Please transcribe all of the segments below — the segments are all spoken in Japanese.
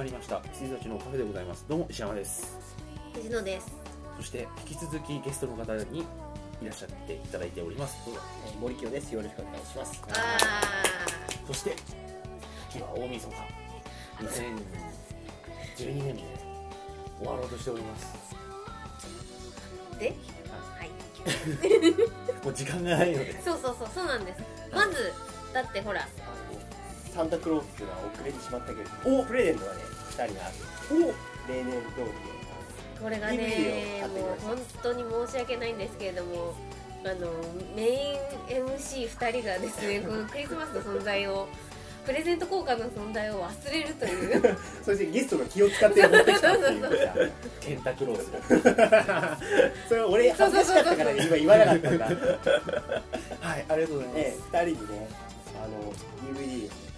まりました。羊たちのカフェでございます。どうも石山です。藤野です。そして引き続きゲストの方にいらっしゃっていただいております。どうぞ。えー森清です。よろしくお願いします。あそして時は大晦日。2012年も終わろうとしております。ーで？はい。もう時間がないので。そうそうそうそうなんです。まずだってほらサンタクロースが遅れてしまったけど、お。プレゼントがね、二人がある。お。例年通りこれがねもう本当に申し訳ないんですけれどもあのメイン MC2 人がですね このクリスマスの存在をプレゼント交換の存在を忘れるという。で、そしてゲストが気を使って持ってきたっていうさ。ケンタクロース。それ俺恥ずかしかったから今言わなかったんだ。はいありがとうございます、ええ、二人にね、あの DVD を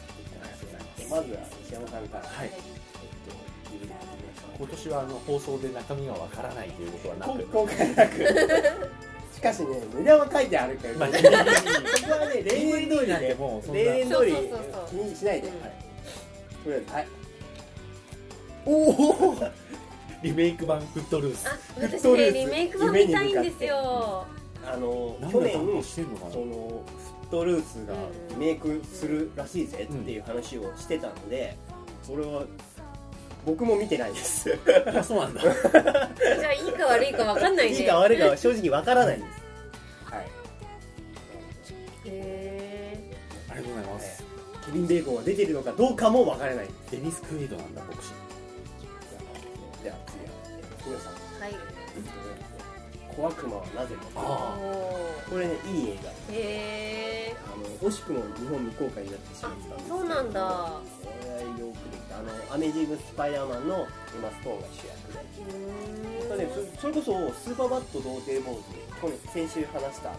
まずは石山さんから、はい。えっとした。今年はあの放送で中身がわからないということはなこく今回なく。しかしね、値段は書いてあるけど、まあここはね、例年通りなんてで、もうそんな。例年通り気にしないで、うんはい、とりあえず、はい、おお。リメイク版フットルース。あフッ私トルース。ねリメイク版見たいんですよ。あの何去年だ担当してんのかな。そのトルースがメイクするらしいぜっていう話をしてたので、それは僕も見てないです。あそうなんだ。じゃあいいか悪いか分かんないね。いいか悪いかは正直わからないです。はい。へありがとうございます。ケビン・ベーコンが出てるのかどうかもわからない。デニス・クエイドなんだ牧師では次は皆さんーはい小悪魔はなぜかこれねいい映画。ーへえ。あの惜しくも日本未公開になってしまったんですけど。そうなんだ。これはよくできたあのアメージング・スパイダーマンのエマ・ストーンが主役で。それ,、ね、そそれこそスーパーバット童貞坊主去年先週話したも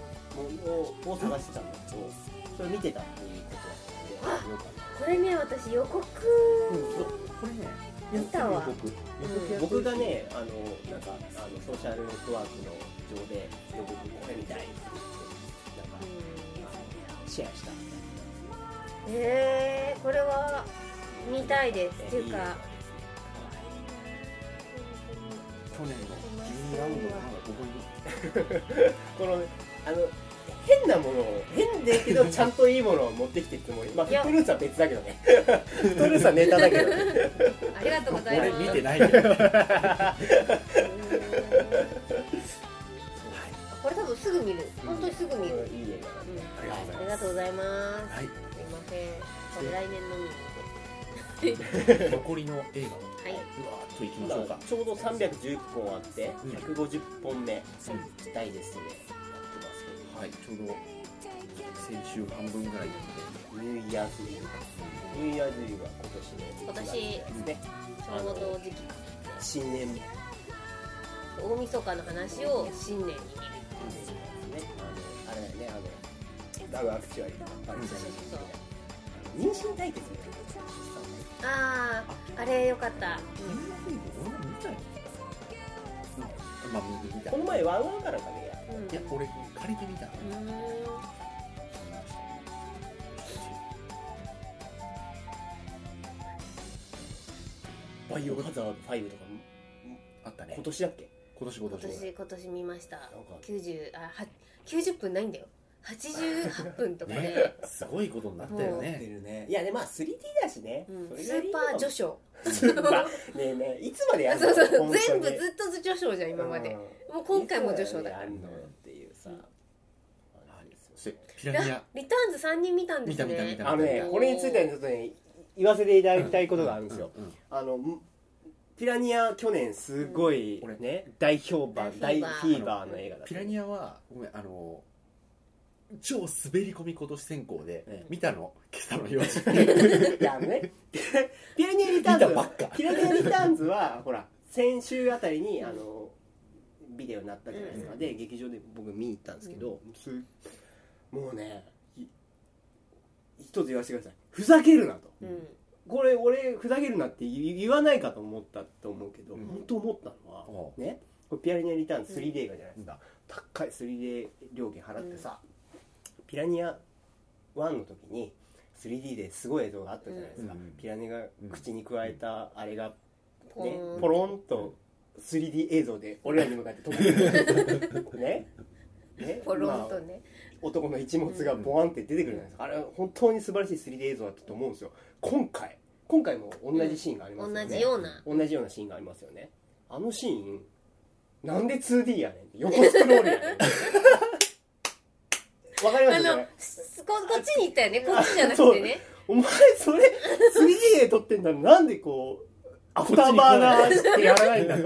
のを探してたんだけどそれ見てたっていうことだったのでよかっこれね私予告。これね見たわ。僕がねあのなんかあのソーシャルネットワークの上で予告これ見たいなんかあのシェアしたへえこれは見たいです。っていうか。去年の12ラウンドの覚え このあの変なものを変だけどちゃんといいものを持ってきてるつもりまあフットルースは別だけどね。フットルースはネタだけど。ねありがとうございます。俺見てないけど。ねこれ多分すぐ見る。本当にすぐ見る、うんいい映画だね。ありがとうございます。はい。すいませんこれ来年のみ残りの映画をはい。うわーっといきましょうか。ちょうど310本あってうん。150本目。大ですねやってますけどはいちょうど先週半分ぐらいなので。ニューイヤーズリーグ。ニューイヤーズは今年の今年ですね。ちょうど時期新年。ね大晦日の話を新年にあのあれだよねあのラブアクチュアリーとか。パリシャそうそうそうあの妊娠対決みたいあああれよかった、俺も見たいまあ見見たなこの前ワンワンからかねうん、いや俺借りてみたうーん。バイオハザード5とかあったね。今年だっけ？今年今今年年今年見ました。なんか90あは90分ないんだよ88分とかで、ね。すごいことになったよ出ね。るねいやでまあ 3D だしね。うん、スーパー序章。ねえねえいつまでやるのそうそう。全部ずっと序章じゃん今まで、もう今回も序章だ。かのっていうさ、ピラニア。あリターンズ3人見たんですね。見た見た見たあのねこれについてはちょっとね言わせていただきたいことがあるんですよ、うんうんあのんピラニア去年すごいうん。ね、大評判大大フィーバー。フィーバーの映画だった。ピラニアはごめんあの超滑り込み今年先行で、ええ。見たの？今朝の4時いやねピラニアリターンズ見たばっか。ピラニアリターンズは ほら先週あたりにあのビデオになったじゃないですか、うんで劇場で僕見に行ったんですけど、すもうねい一つ言わせてください。ふざけるなと。うん。これ俺ふざけるなって言言わないかと思ったと思うけど、うん。本当思ったのは、おねこれピラニアリターンズ 3D 映画じゃないですか、高い 3D 料金払ってさ、ピラニア1の時に 3D ですごい映像があったじゃないですか、うん。ピラニが口に加えたあれが、ポねポロンと 3D 映像で俺らに向かって飛んでくる。ね？ね？ポロンまあとね、男の一物がボワンって出てくるじゃないですか、あれは本当に素晴らしい 3D 映像だったと思うんですよ。今回今回も同じシーンがありますよね、同じような。同じようなシーンがありますよね。あのシーンなんで 2D やねんって。横スクロールやねんわかりますあのよねすここっちに行ったよね。こっちじゃなくてね。お前それ 3D で撮ってんだろなんでこうアフターバーナーしてやらないんだと。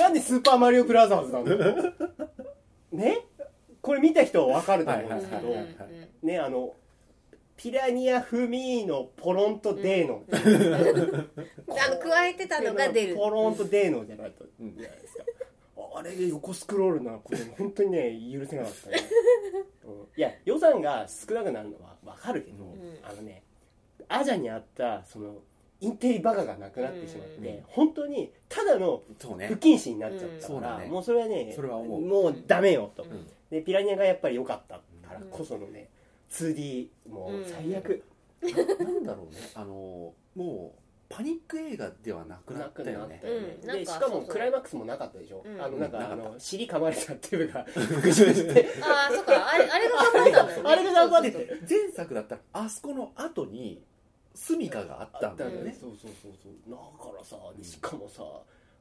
なんでスーパーマリオブラザーズなんだとね？これ見た人はわかると思うんですけど、うんうんうんねあのピラニアフミーノポロンとデーノ、あの加えてたのが出るポロンとデーノじゃないと、うん。じゃないですかあれで横スクロールなこれ本当にね 許せなかったね、うん。いや予算が少なくなるのはわかるけど、ん。あのねアジャにあったそのインテリバカがなくなってしまって、うん。本当にただのそうね。不謹慎になっちゃったうん。から、ね。もうそれはねそれは思う。もうダメよと、ん。でピラニアがやっぱり良かったからこそのね 2D もう最悪、なんだろうね。あのもうパニック映画ではなくななったよね。うんでしかもクライマックスもなかったでしょ、うん。あのなんか,、うんなかった。あの尻噛まれたっていうか 復讐して。ああそっか。あれあれが頑張ったんだよね。あれが頑張って前作だったらあそこの後に住みかがあったんだよね。そうそうそうそう。だからさしかもさ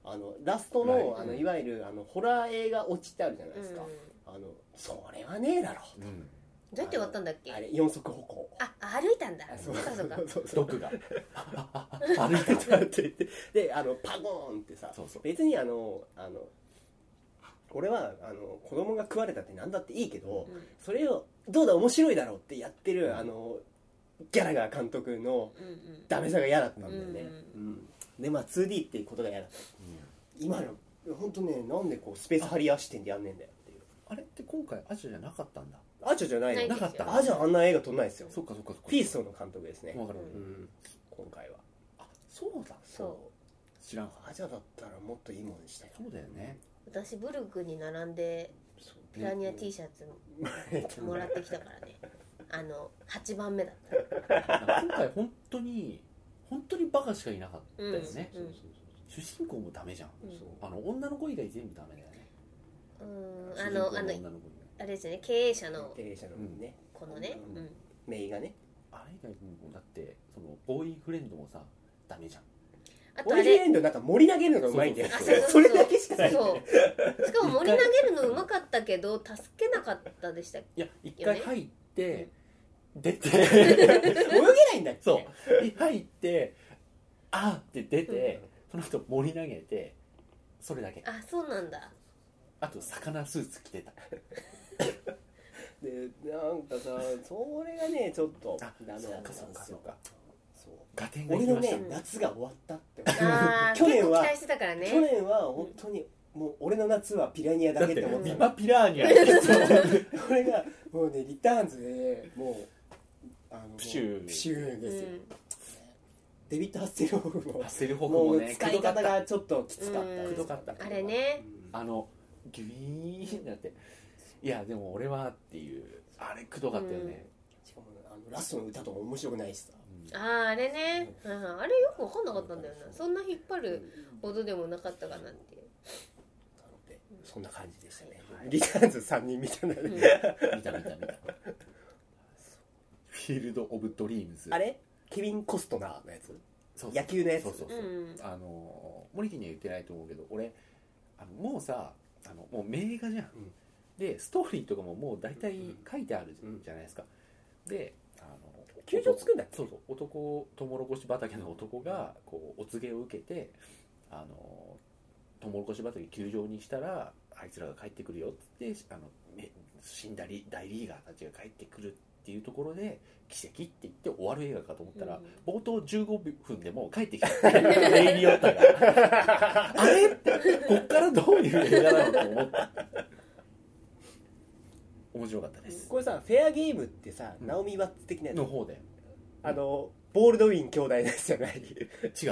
あのラストの,、はい。あのいわゆるあのホラー映画落ちってあるじゃないですか、うん。あのそれはねえだろ。うんどうやって割ったんだっけ？あれ四足歩行。あ歩いたんだ。あそう。かそうか。そうそう。毒が。歩いてだって言って。であのパゴーンってさそうそう。別にあのあの俺はあの子供が食われたってなんだっていいけど、うん。それをどうだ面白いだろうってやってるあのギャラガー監督のうんうん。ダメさが嫌だったんだよね、ううんでまあ 2D っていうことが嫌だった。今の本当ねなんでこうスペースハリアー視点でやんねえんだよっていう。あれって今回アジアじゃなかったんだアジャじゃないの？ないですよ。なかった。アジャあんな映画撮んないですよ。そっかそっかそっかピーストの監督ですね、わかるうん、今回は。あそうだ。そう。知らんかアジャだったらもっといいものにしたよそうだよね。私ブルクに並んでそう。ピラニア T シャツもらってきたからね。あの8番目だった。今回本当に本当にバカしかいなかったよね、うん。主人公もダメじゃん。うん。そう。あの女の子以外全部ダメだよね。うん。主人公あのあの女の子以外あれですよね経営者の経営者のね、このね、うん。うん。メイがね。あれ以外もだってそのボーイフレンドもさダメじゃん。あとあれオリジンドなんか盛り投げるのがうまいんだよ。あそそうそうそう。れだけしかない。そう。しかも盛り投げるのうまかったけど助けなかったでしたっいや一回入って、出て。泳げないんだっけ？そう。入ってあーって出て、その後盛り投げてそれだけけ。あそうなんだ。あと魚スーツ着てたでなんかさそれがねちょっとあダメだったそうかそうか。そう。ガテンが俺のね夏が終わったって。去年は去年は本当にもう俺の夏はピラニアだけって思ってピラーニャそう。これがもうねリターンズでもうあのプシュー。プシューうですよ、ん。デビッド・ハッセルホフのハッセルホフもうもね使い方がちょっときつかったうん。くどかった。あれね。うん。あのギュイーンってなっていやでも俺はっていうあれくどかったよね、しかもあのラストの歌とか面白くないしさ。あーあれね、うん。あれよく分かんなかったんだよな。そんな引っ張るほどでもなかったかなっていう。なのでそんな感じでしたね、はい。リターンズ3人みたいなね、うん。見た見た見た。フィールド・オブ・ドリームズ。あれ？ケビン・コストナーのやつ？そうそう。野球のやつ？そうそうそう、うん。あの森木には言ってないと思うけど俺あのもうさあのもう名画じゃん、うんでストーリーとかももう大体書いてあるじゃないですか、であの球場作んだっけ？そうそう男トウモロコシ畑の男がこうお告げを受けてあのトウモロコシ畑球場にしたらあいつらが帰ってくるよっつってあの、ね、死んだり大リーガーたちが帰ってくるっていうところで奇跡って言って終わる映画かと思ったら、冒頭15分でもう帰ってきた。レイリオッタが。あれ？こっからどういう映画なのと思った面白かったです、これさフェアゲームってさ、うん。ナオミ・ワッツ的なやつ？の方で。あのボールドウィン兄弟のやつじゃない？違う、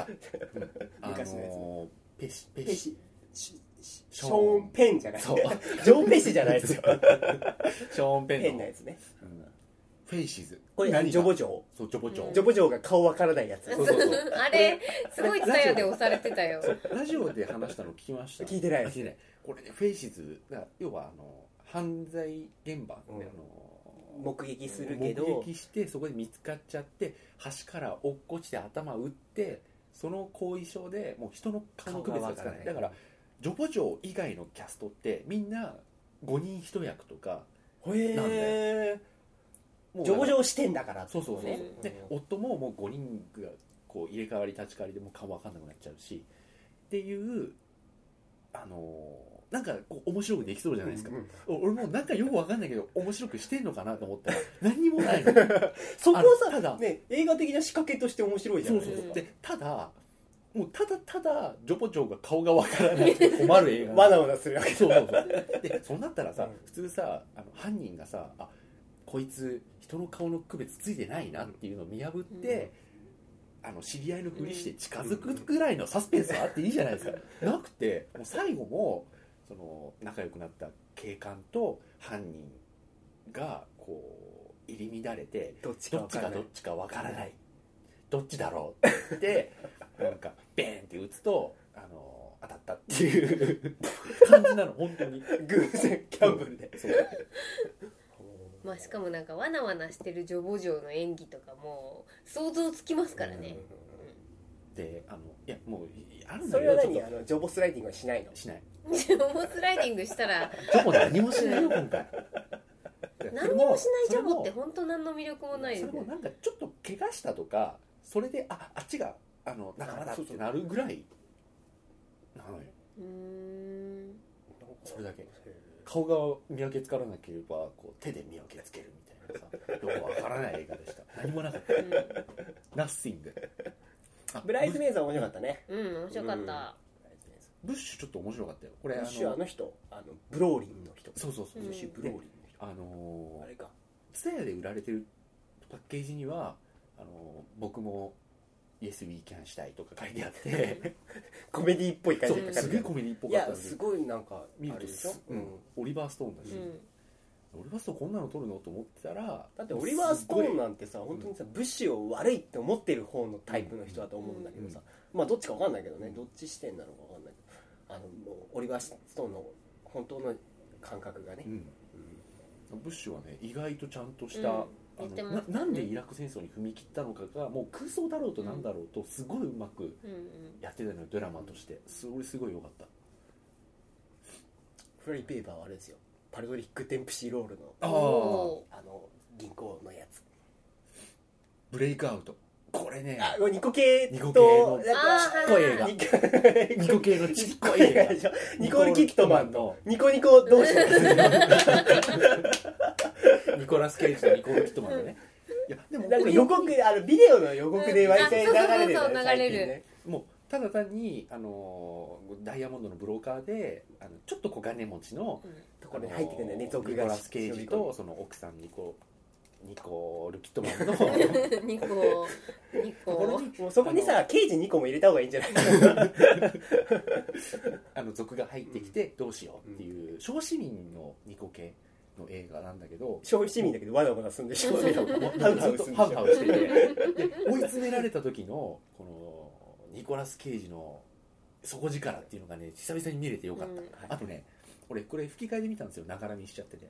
あ 昔のやつ。のーペシペシ。ペシシシショーン。ショーン・ペンじゃない。そう。ジョー・ペシじゃないですよ。ショーン・ペンの。ペンのやつね。うん。フフェイシズ。これジョボジョそうジョボジョ、うん。ジョボジョが顔わからないやつ。そうそうそう。あれすごいツタヤで押されてたよ。ラジオで話したの聞きました？聞いてないあ聞いてない。これねフェイシズが要はあの犯罪現場で、うん。あの目撃するけど。目撃してそこで見つかっちゃって橋から落っこちて頭打ってその後遺症でもう人の顔の区別がつかない。だからジョボジョ以外のキャストってみんな5人1役とかへなんえもうジョボジョ視点だからそうそうそう、ねで夫ももう5人がこう入れ替わり立ち替わりでもう顔分かんなくなっちゃうしっていうあのーなんかこう面白くできそうじゃないですか、うんうん俺もなんかよく分かんないけど面白くしてんのかなと思ったら 何にもないの。そこはさただ。ね映画的な仕掛けとして面白いじゃそないうですか。そうそうでただもうただただジョボジョが顔が分からないと困る映画。わなわなするわけそうそうそう。でそうなったらさ、うん。普通さあの犯人がさあこいつ人の顔の区別ついてないなっていうのを見破って、あの知り合いのふりして近づくぐらいのサスペンスはあっていいじゃないですか、なくてもう最後もその仲良くなった警官と犯人がこう入り乱れてどっちかどっちわからない。がどっちかわからない。どっちだろうって言ってなんかベーンって打つとあの当たったっていう。感じなの本当に。偶然キャンブルで。そうまあしかもなんかわなわなしてるジョボジョの演技とかも想像つきますからね。であのいやもうあるんそれはだけどちょっ何あのジョボスライディングはしないの？としない。ジョボスライディングしたら。ジョボ何もしないよ今回。何にもしないジョボって本当何の魅力もないそれもなんかちょっと怪我したとかそれでああっちがあの仲間だってなるぐらいなのよ。うーん。それだけ。顔が見分けつからなければこう手で見分けつけるみたいなさよくわからない映画でした。何もなかった。うん。ナッシングあブライズメイズは面白かったね。うん面白かった。ブッシュちょっと面白かったよ。これブッシュああのの人あのブローリンの人。そうそうそう。うんブッシュブローリンの人。あのあれか。ツタヤで売られてるパッケージにはあの僕も Yes We Can したいとか書いてあって。コメディっぽい感そじで書かれてすげえコメディっぽいかったんで。すやごいなんか見るとあれでしょ？す、うんうん、オリバーストーンだし、うんオリバーストーンこんなの撮るのと思ってたらだってオリバー・ストーンすなんてさ本当にさブッシュを悪いって思ってる方のタイプの人だと思うんだけどさ、まあどっちか分かんないけどねどっち視点なのか分かんないけどあのもうオリバー・ストーンの本当の感覚がね。ごい、うん。うん。ブッシュはね意外とちゃんとした、うん。ななんでイラク戦争に踏み切ったのかがもう空想だろうとなんだろうとすごいうまくうんうん。やってたのよドラマとして。それすごい良かった。フライペーパーはあれですよパルドリック・デンプシーロールのあの銀行のやつ。ブレイクアウト。これね。あニコ系ニコ系の。ちっこい映画。ニコ系のちっこい映画。でしょニコール・キットマンの。ニコニコ同士の。ニコラス・ケイジとニコール・キットマンのね。いやでもなんか予告あのビデオの予告で毎回流れるね流れる最近ね。もうただ単に、あのーダイヤモンドのブローカーであのちょっと小金持ちのところに入ってくるんだよねあの族がニコラス・ケイジとその奥さんニコニコル・キットマンの。う んニコニコそこにさ刑事2個も入れた方がいいんじゃない？あの族が入ってきてどうしようっていう小市民のニコ系の映画なんだけど。消費市民だけどわなわなすんでしょ うんハウハウしょハウハウしてて。で追い詰められた時のこのニコラス・ケイジの底力っていうのがね久々に見れてよかった、うん。あとね俺これ吹き替えで見たんですよながら見しちゃってて。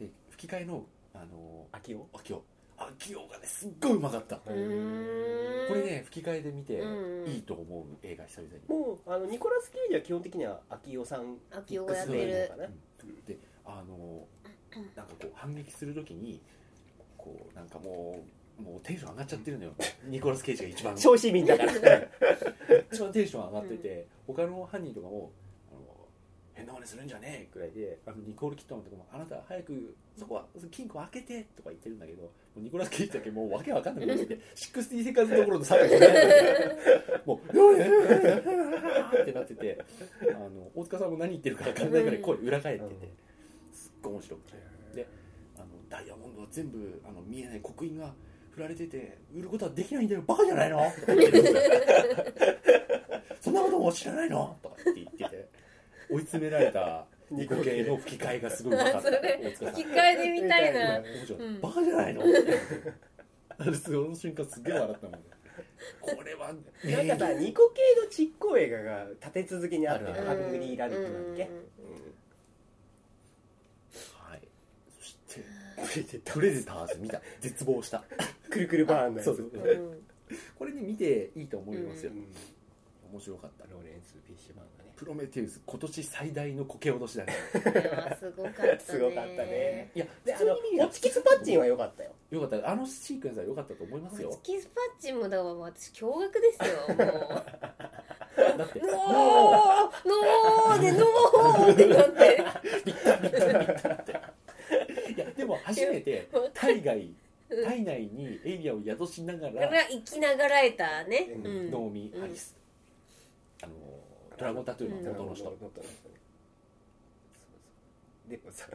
で吹き替えのあの秋夫秋夫秋夫がねすっごいうまかった。うー。んこれね吹き替えで見てうんいいと思う映画久々に。もうあのニコラス・ケイジは基本的には秋夫さん秋夫がやってる。のかなであのなんかこう反撃する時にこうなんかもうもうテンション上がっちゃってるのよ。ニコラス・ケイジが一番。小市民だから。一番テンション上がってて、他の犯人とかもあの変な真似するんじゃねえくらいであのニコール・キットマンとかもあなた早くそこは金庫開けてとか言ってるんだけどニコラス・ケイジだけもうわけわかんなくなってて60セカンズどころの差がない。もう「うわうわうわうわってなっててあの大塚さんも何言ってるか分かんないぐらい声裏返っててすっごい面白くてであのダイヤモンドは全部あの見えない刻印が振られてて売ることはできないんだよ。バカじゃないの？そんなことも知らないの？とかって言ってて追い詰められたニコ系の吹き替えがすごい分かった。吹き替えで見たいな。うん。バカじゃないの？あれその瞬間すげえ笑ったもんね。これはなんかさニコ系のちっこい映画が立て続けにあってハングリーラビットだっけ？うんはいそしてプレデタープレデターズ見た。絶望した。くるくるバーンのやつ。そうそう。これね見ていいと思いますよ、うん。面白かった。ローレンス・フィッシュマンがね。プロメテウス今年最大のこけ落としだね。これはすごかったね。すごかったね。いやであのホチキスパッチンは良かったよ。よかった。あのシークエンスは良かったと思いますよ。ホチキスパッチンもだから私驚愕ですよもう。だって。ノー ノーでノーってなっていやでも初めて 体外体内にエイリアンを宿しながこれはら生きながらえたね、ううん。ノーミー・ハリス、あのドラゴンタトゥーの元の人、でもさ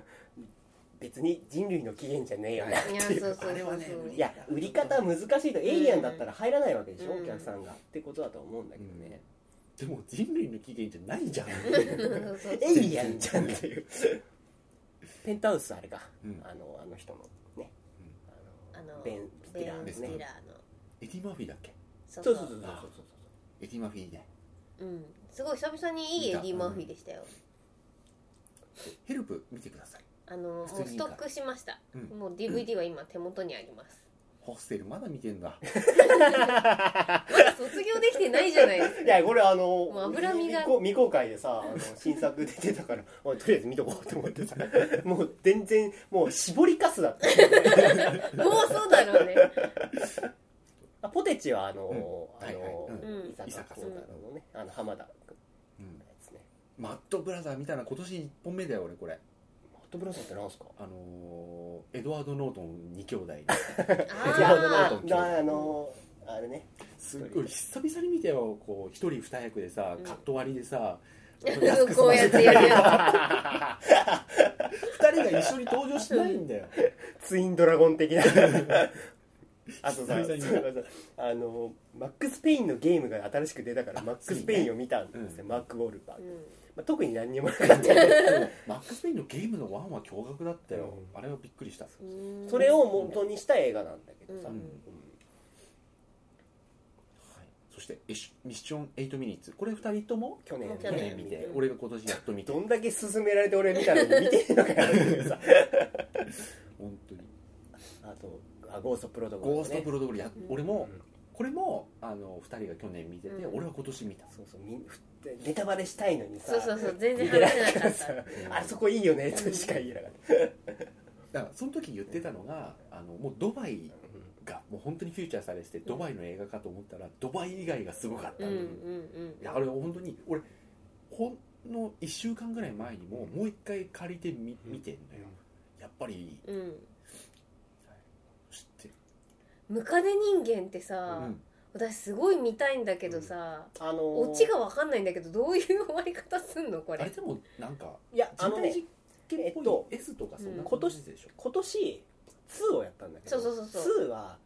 別に人類の起源じゃねえよねいやそうそうそうあれはね。いや売り方難しいとエイリアンだったら入らないわけでしょ、うん。お客さんが。ってことだと思うんだけどね、でも人類の起源じゃないじゃん。エイリアンじゃんっていうペントハウスあれか、うん。あのあの人のね、あのベン・スティラーベンスですねーの。エディ・マーフィーだっけ？そそうそう。そうそうそうそう。エディ・マーフィーねうん。すごい久々にいいエディ・マーフィーでしたよ。ヘルプ見てください。あのもうストックしました、うん。もう DVD は今手元にあります、ホステルまだ見てんだ。まだ卒業できてないじゃないですか。いやこれあのもう脂身が。未公開でさあの新作出てたからとりあえず見とこうと思ってさもう全然もう絞りかすだった。もうそうだろうね。あポテチはあの、うん。あの、うん。伊坂幸太郎のねあの浜田君うんのやつね。マッドブラザー見たら今年1本目だよ俺これトブラザーってなんすか？あのーエドワード・ノートン2兄弟あいやあーああのあれね。すっごい久々に見てよこう一人二役でさうん。カット割りでさ、こうやってやる。や 二人が一緒に登場しないんだよ。ツインドラゴン的な あとさあのマックス・ペインのゲームが新しく出たからマックス・ペインを見たんですよ、うん。マック・ウォールバーつ、グ、うん。まあ、特に何にもなかった。けどマックス・ペインのゲームのワンは驚愕だったよ、うん。あれはびっくりした。うん。それを元にした映画なんだけどさ、そしてミッション8ミニッツ。これ二人とも？去年。去去年見て。うん俺が今年やっと見て。どんだけ勧められて俺見たのに見てるのかよっていうさ。本当に。あとあゴーストプロトコル、ね、ゴーストプロトコルや、うん。俺もうん。これもあの二人が去年見てて、うん。俺は今年見た。そうそうみんふネタバレしたいのにさそうそうそう全然話せなかっさた。あそこいいよねとしか言えなかった、だからその時言ってたのがあのもうドバイがもう本当にフューチャーされててドバイの映画かと思ったらドバイ以外がすごかった。の、うんうんいうん。やあれ本当に俺ほんの1週間ぐらい前にももう一回借りてみ見てんのよ。やっぱりうんムカデ人間ってさ、うん。私すごい見たいんだけどさ、あのーオチが分かんないんだけどどういう終わり方すんの？これ。あれでもなんかいやあのね実験っぽい、えっと S とかそんなうん。今年でしょ、今年2をやったんだけどそうそうそうそう。2は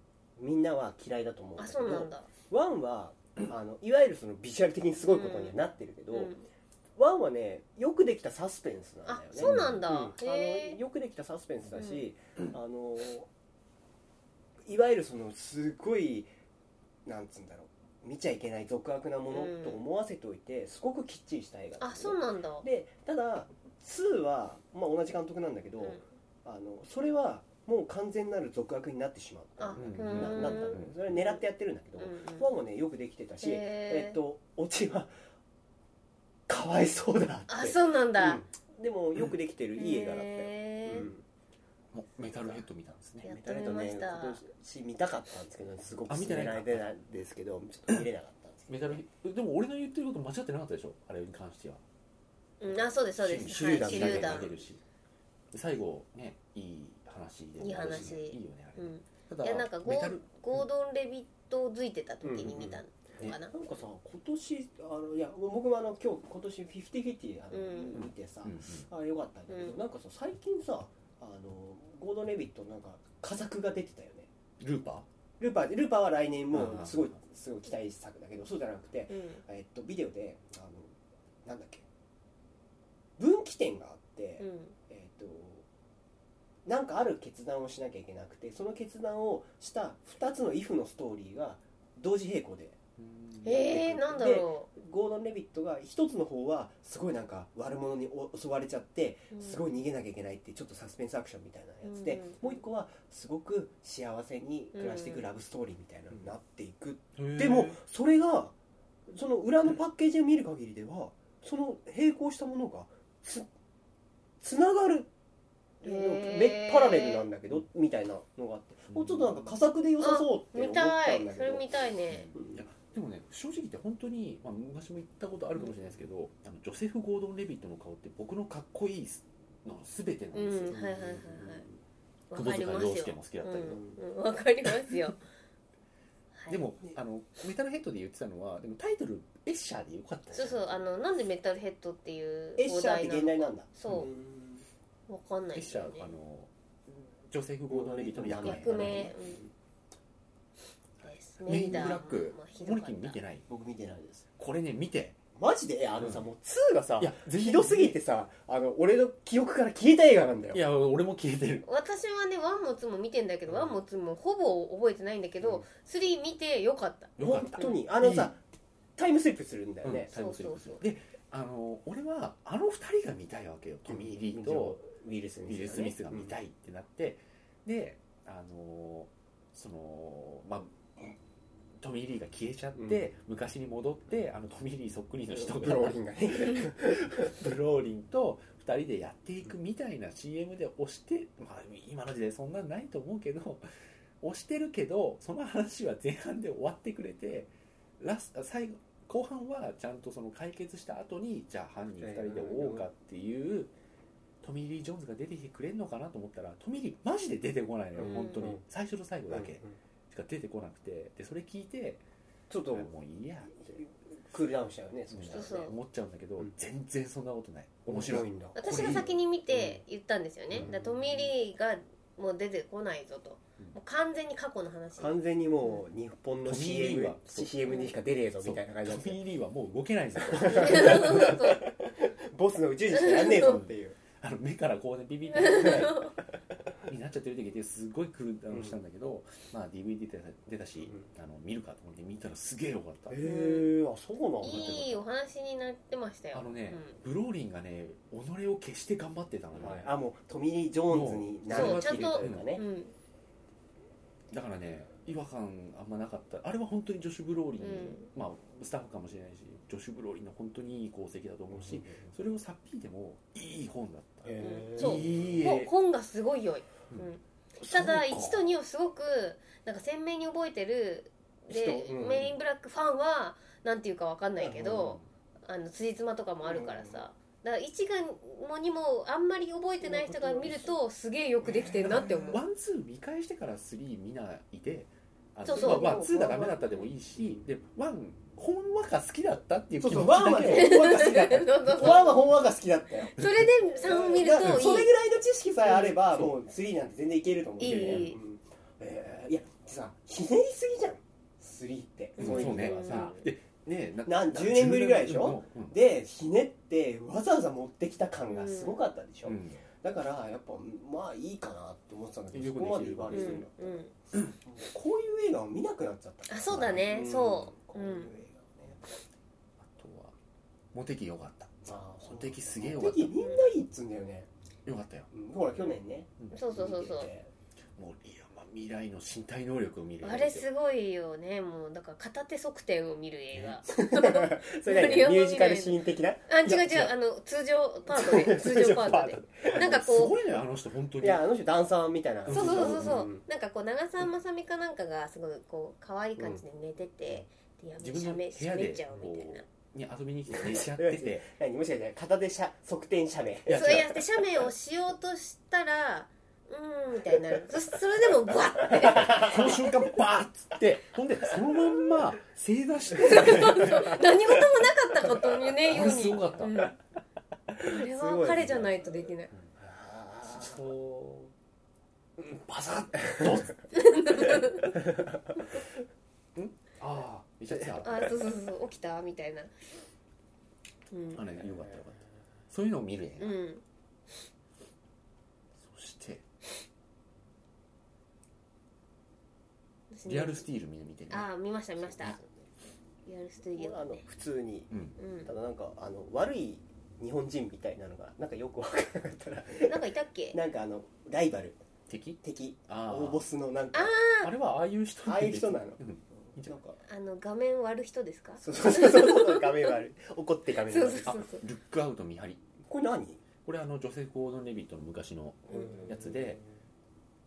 みんなは嫌いだと思うんだあけどそうなんだ。1はあのいわゆるそのビジュアル的にすごいことにはなってるけど、うん。1はねよくできたサスペンスなんだよあねそうなんだ、うん。あへのよくできたサスペンスだし、あのいわゆるそのすごいなんつうんだろう見ちゃいけない俗悪なものと思わせておいてすごくきっちりした映画あそうなんだ。でただ2は、まあ、同じ監督なんだけど、うん。あのそれはもう完全なる俗悪になってしまったあななったのねそれは狙ってやってるんだけど、うんファンもねよくできてたし、へー。えっとオチはかわいそうだって。あそうなんだ、うん。でもよくできてる。いい映画だったよ、メタルヘッド見たんですね。メタルとねやってみました。今年見たかったんですけどすごくあ見てない勧められてないんですけどちょっと見れなかったんですけメタルヘッドでも俺の言ってること間違ってなかったでしょ？あれに関しては。うん、あそうですそうです。手榴弾投げるし。で最後ねいい話でいい話。いいよねあれ、いやなんかゴードン・レビットづいてた時に見たのかな、なんかさ今年あのいや僕もあの今日今年50-50あの、うん。見てさ、うんうん。あよかったんだけど、うん。なんかさ最近さあのゴードン・レビットなんか佳作が出てたよね。ルーパー？ルーパールーパーは来年もすごいすごい期待作だけどそうじゃなくて、うん。えっとビデオであのなんだっけ分岐点があって、うん。えっ、となんかある決断をしなきゃいけなくてその決断をした2つの if のストーリーが同時並行でえー、なんだろゴードン・レビットが一つの方はすごいなんか悪者に襲われちゃってうん。すごい逃げなきゃいけないってちょっとサスペンスアクションみたいなやつで、うん。もう一個はすごく幸せに暮らしていくラブストーリーみたいなのになっていく、う。ん。でもそれがその裏のパッケージを見る限りではその並行したものがつつながるへー。めパラレルなんだけどみたいなのがあって。もうちょっとなんか佳作で良さそうう見って思ったたんだけど。い。それ見たいね。うん。いやでもね正直言って本当に、まあ、昔も言ったことあるかもしれないですけど、あのジョセフ・ゴードン・レビットの顔って僕のかっこいいの全てなんうんですよ、はいはいはいはい。わ久保塚かりますよ洋介も好きだったけど、うん。うん。わかりますよ。はい。でもあのメタルヘッドで言ってたのはでもタイトルヘッシャーでよかったそうそうあのなんでメタルヘッドっていうヘッシャーって現代なんだ。そんうわかんないエッシャー、あのジョセフ・ゴードン・レビットの役名役名うんメインブラックモリキン見てない？僕見てないです。これね見て。マジで？あのさ、うん。もう2がさいやひどすぎてさあの俺の記憶から消えた映画なんだよ。いや俺も消えてる。私はねワンもツーも見てんだけど、うん。ワンもツーもほぼ覚えてないんだけど、スリー見てよかった。よかった。本当に？あのさタイムスリップするんだよね、タイムスリップする。そうそうであの俺はあの二人が見たいわけよトミー・リーとウィル・スミス、ウィル・スミスが見たいってなって、であのそのまあトミー・リーが消えちゃって、昔に戻ってあのトミー・リーそっくりの人がブローリンがね。ブローリンと2人でやっていくみたいな CM で押して、まあ、今の時代そんなんないと思うけど押してるけどその話は前半で終わってくれてラス最後後半はちゃんとその解決した後にじゃあ犯人2人で追おうかっていうトミー・リー・ジョーンズが出てきてくれるのかなと思ったらトミー・リーマジで出てこないのようん。本当に。うん。最初と最後だけ。うんしか出てこなくてでそれ聞いてちょっともういいやって。クールダウンしちゃうねそしたらね。そうそう思っちゃうんだけどうん。全然そんなことない。面白い。んだ。私が先に見て言ったんですよね、うん。だトミー・リーがもう出てこないぞと、うん。もう完全に過去の話。完全にもう日本の CM, CM にしか出ねえぞみたいな感じになってトミー・リーはもう動けないぞと。ボスの宇宙人しかやんねえぞっていう。あの目からこうねビビビって になっちゃってる時ですごいクールダウンしたんだけど、まあ DVD 出た出たし、あの見るかと思って見たらすげえよかった、へえあそうなんだ。いいお話になってましたよ。あのね、ブローリンがね己を消して頑張ってたのね、はい。あもうトミー・ジョーンズになるというかねうんう。ん。だからね違和感あんまなかった。あれは本当にジョシュ・ブローリン、うん。まあスタッフかもしれないしジョシュ・ブローリンの本当にいい功績だと思うし、それをさっぴいてもいい本だった、へー。そう本がすごい良い、うん。うんただそうか。1と2をすごくなんか鮮明に覚えてるで、人？うん。メインブラックファンはなんていうかわかんないけど、あの辻褄とかもあるからさ、だから1がも2もあんまり覚えてない人が見るとすげえよくできてるなって思う。ワンツー見返してからスリー見ないでそうそう。まあ、まあ、2がダメだったでもいいしでワンほんわか好きだったっていう気持ちそうワンはだけね。ほんわか好きだった。そうそうそう。ワンはほんわか好きだったよ。それで3を見るといい。それぐらいの知識さえあれば、うん。もう3なんて全然いけると思うけどね。いい。うん。えーいやさひねりすぎじゃん。3って。うん。そういう意味ではそうさ、でねななん10年ぶりぐらいでしょ？うん。でひねってわざわざ持ってきた感がすごかったでしょ、うん。だからやっぱまあいいかなって思ってたんだけどそこまで言われてるの、うん。うん。こういう映画を見なくなっちゃった。あそうだね。ん。そう。こういう映モテキよかった。あーモテキすげえよかった。モテキみんないいっつうんだよね、よかったよ。うんほら去年ね。そうそうそうそう。見てて。もういや、まあ、未来の身体能力を見るあれすごいよね。もうだから片手側転を見る映画。それ何？ミュージカルシーン的な？あ違ういや違うあ。の通常パートで 通常パートでなんかすこう。ごいねあの人本当に。いやあの人ダンサーみたいな。そうそうそうそう、んなんかこう長澤まさみかなんかがすごいこう可愛い感じで寝てて、でやめ自分の部屋でしゃべっちゃうみたいなに遊びに来て寝ちゃってて。何もしかして片手しゃ側転写メそうやって写メをしようとしたらうんみたいになるそそれでもバッてその瞬間バーッつってほんでそのまんま正座して何事もなかったことにねようにすごかったうんあれは彼じゃないとできないそううんバサッとんああめっちゃ強かった。あそうそうそう起きた？みたいな。うん。あれよかったよかった。そういうのを見る映画、うん。そして。リアルスティール見て見てねああ見ました見ました。リアルステディこれあの普通に。うん。うん。ただなんかあの悪い日本人みたいなのがなんかよくわからなかったら。なんかいたっけ？なんかあのライバル。敵？敵。あ大ボスのなんか。ああれはああいう人ああいう人なのなんか。あの画面割る人ですか？そうそうそうそう画面悪い怒って画面悪いあそうそうそう。ルックアウト見張り。これ何？これあのジョセフ・ゴードン・レビットの昔のやつで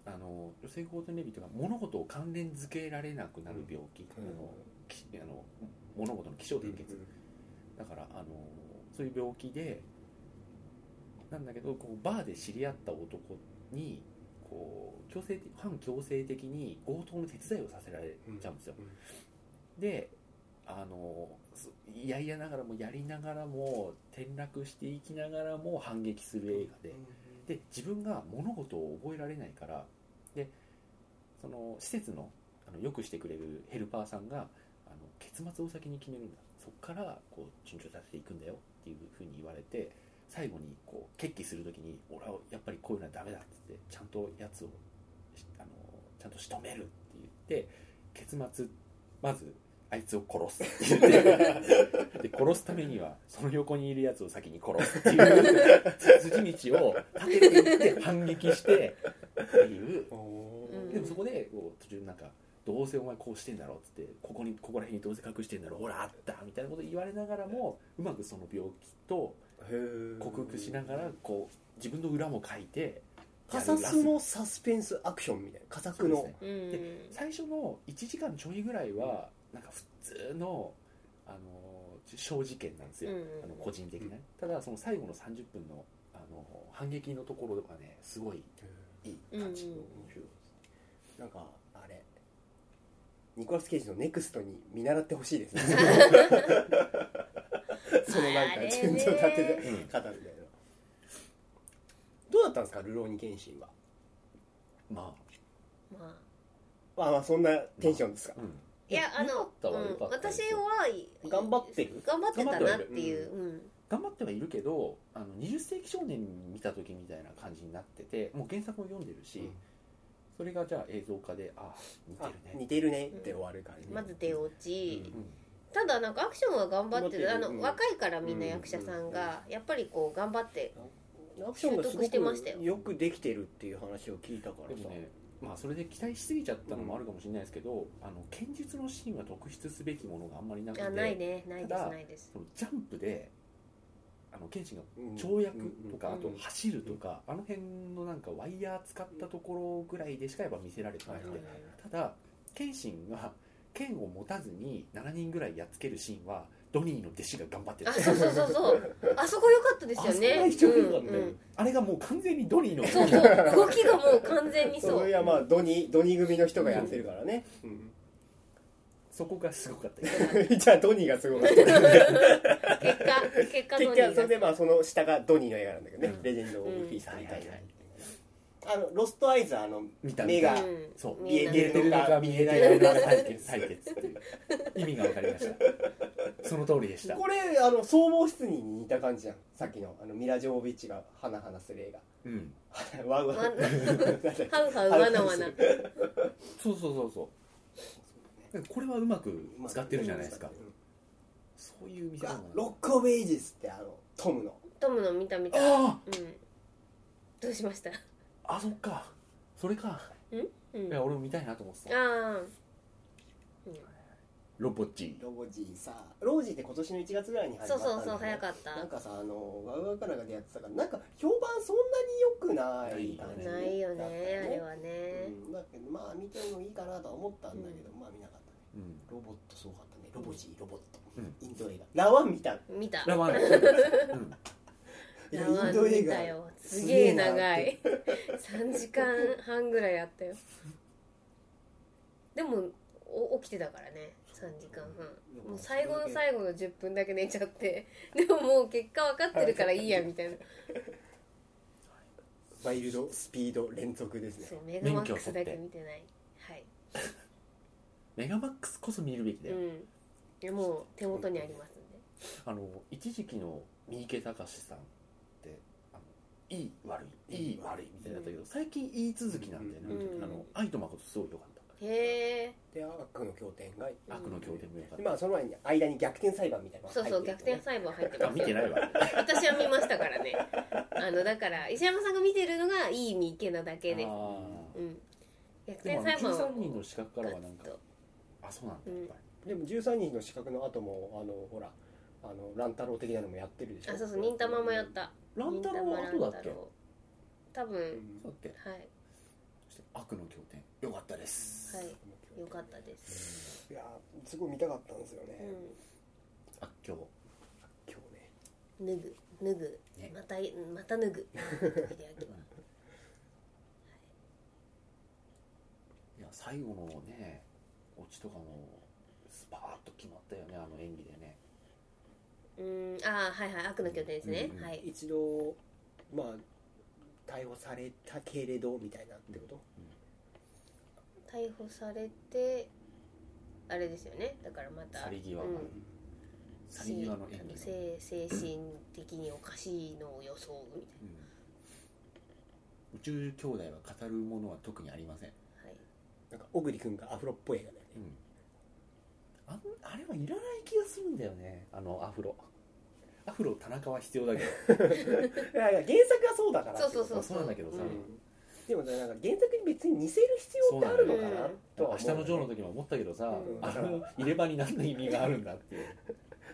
あのジョセフ・ゴードン・レビットが物事を関連づけられなくなる病気、うん。あのきあの物事の気象点結、だからあのそういう病気でなんだけどこうバーで知り合った男にこう強制的反強制的に強盗の手伝いをさせられちゃうんですよ、であのすいやいやながらもやりながらも転落していきながらも反撃する映画で。で自分が物事を覚えられないから。でその施設のあのよくしてくれるヘルパーさんがあの結末を先に決めるんだ。そこからこう順序立てていくんだよっていうふうに言われて最後にこう決起するときに俺はやっぱりこういうのはダメだっつってちゃんとやつをしあのちゃんと仕留めるって言って結末まずあいつを殺すって言って で殺すためにはその横にいるやつを先に殺すっていう筋道を立てていって反撃してっていう。うん。でもそこでこう途中なんかどうせお前こうしてんだろっつってここにここら辺にどうせ隠してんだろほらあったみたいなこと言われながらもうまくその病気と克服しながらこう自分の裏も書いてカサスのサスペンスアクションみたいな。佳作の。ですね。最初の1時間ちょいぐらいはなんか普通のあの小事件なんですよ、うんあの個人的な、ただその最後の30分のあの反撃のところがねすごいいい感じ、うん面白いなんかあれ。ニコラス・ケイジのネクストに見習ってほしいですね そのなんか順序立ててうん方みたいなどうだったんですかルローニケンシンは？ままあ。まあ。まあそんなテンションですか？あ、うん、いやあの、うん。私よは頑張ってる？頑張ってたなっていう、頑うん。頑張ってはいるけどあの20世紀少年見た時みたいな感じになっててもう原作も読んでるし、うん。それがじゃあ映像化であ似てあるね。似てるねって終わる感じ、まず出落ち、うんただなんかアクションは頑張ってる。あの、頑張ってる。うん。若いからみんな役者さんが、やっぱりこう頑張ってアクションがす習ご得してましたよ。くよくできてるっていう話を聞いたからさ、でもねまあそれで期待しすぎちゃったのもあるかもしれないですけど、あの剣術のシーンは特筆すべきものがあんまりなくてあないね。ないですないです。そのジャンプであの剣心がうん。跳躍とか、うん。あと走るとか、あの辺のなんかワイヤー使ったところぐらいでしかやっぱ見せられてなくて、はい。ただ剣心が剣を持たずに7人ぐらいやっつけるシーンはドニーの弟子が頑張ってる。あそうそうそうそう。あそこ良かったですよね。あそこが一番良かったねうんうん。あれがもう完全にドニーの。そうそう。動きがもう完全にそそうれはまあドニドニ組の人がやってるからね、うん。そこがすごかった じゃあドニーがすごかった結果結果結ドニー局それでまあその下がドニーの映画なんだけどね、うん。レジェンド・オブ・フィーストみたいな、はいはいはいあのロストアイズはあの見た目がうん。そう見えない。見え見えてるのか見えないのか対決対決っていう。意味が分かりました。その通りでした。これあの総合室に似た感じじゃん。さっきのあのミラ・ジョービッチがハナハナする映うん。画ワウワウわハウハウわなわな。そうそうそうそう。これはうまく使ってるじゃないですか。うんそういう見せ方あロック・オブ・エイジスってあのトムの。トムの見た見た。あうん。どうしました？ああそっか。それか。うん？いや俺も見たいなと思ってた。ああロボッチロボジーさロージーって今年の1月ぐらいに始まったんだよね。そうそうそう早かった。なんかさあのワウワウかなんかでやってたからなんか評判そんなに良くない感じないよねだったあれはね。うん。だけどまあ見てもいいかなとは思ったんだけど、まあ見なかったね。うん。ロボットすごかったね。ロボジーロボット、うん。インド映画ラワン見た。見た。ラワン。うんいやインド映画。見たよ。すげえ長い。3時間半ぐらいあったよ。でもお起きてたからね。3時間半。もう最後の最後の10分だけ寝ちゃって。でももう結果分かってるからいいや みたい。なワイルド？スピード連続ですね。そうメガマックスだけ見てない。はい。メガマックスこそ見るべきだよ、うん。いやもう手元にありますんで。あの一時期の三池隆さんいい悪いいい。悪いみたいだったけど最近いい続きなんだよね、うん。あの愛と誠すごい良かったへえ。で悪の経典が悪の経典も良かっでまあその前に間に逆転裁判みたいなのそうそう逆転裁判入ってたあます。見てないわ。私は見ましたからね。あのだから石山さんが見てるのがいい意味池なだけで。あうん。逆転裁判はもあの13人の資格からはなんかあそうなんだやっぱり。でも13人の資格の後もあのほらあの乱太郎的なのもやってるでしょ。あそうそう忍たまもやった乱太郎は後だっけ？多分うんそうだっけ？はい。そして悪の経典良かったです、はい。よかったです。いやすごい見たかったんですよね、うあ今日今日ね。ん脱ぐ。脱ぐ。ね。またまた脱ぐ。秀明は。いや最後のねオチとかもスパーッと決まったよねあの演技でねうん。ああはいはい。悪の拠点ですね、うんはい。一度まあ逮捕されたけれどみたいなってこと？逮捕されてあれですよね。だからまた去り際がうん。去り際の演技が精精神的におかしいのを装うみたいうん。宇宙兄弟は語るものは特にありません、な、はい、なんか小栗君がアフロっぽい映画だよね。うん、あんあれはいらない気がするんだよね。あのアフロ。アフロ田中は必要だけど。いやいや原作はそうだからそうそうそうそう。なんだけどさ、うん。でもねなんか原作に別に似せる必要ってあるのかなそうなんだよとは思う明日のジョーの時も思ったけどさ、うん。あの入れ歯に何の意味があるんだっていう、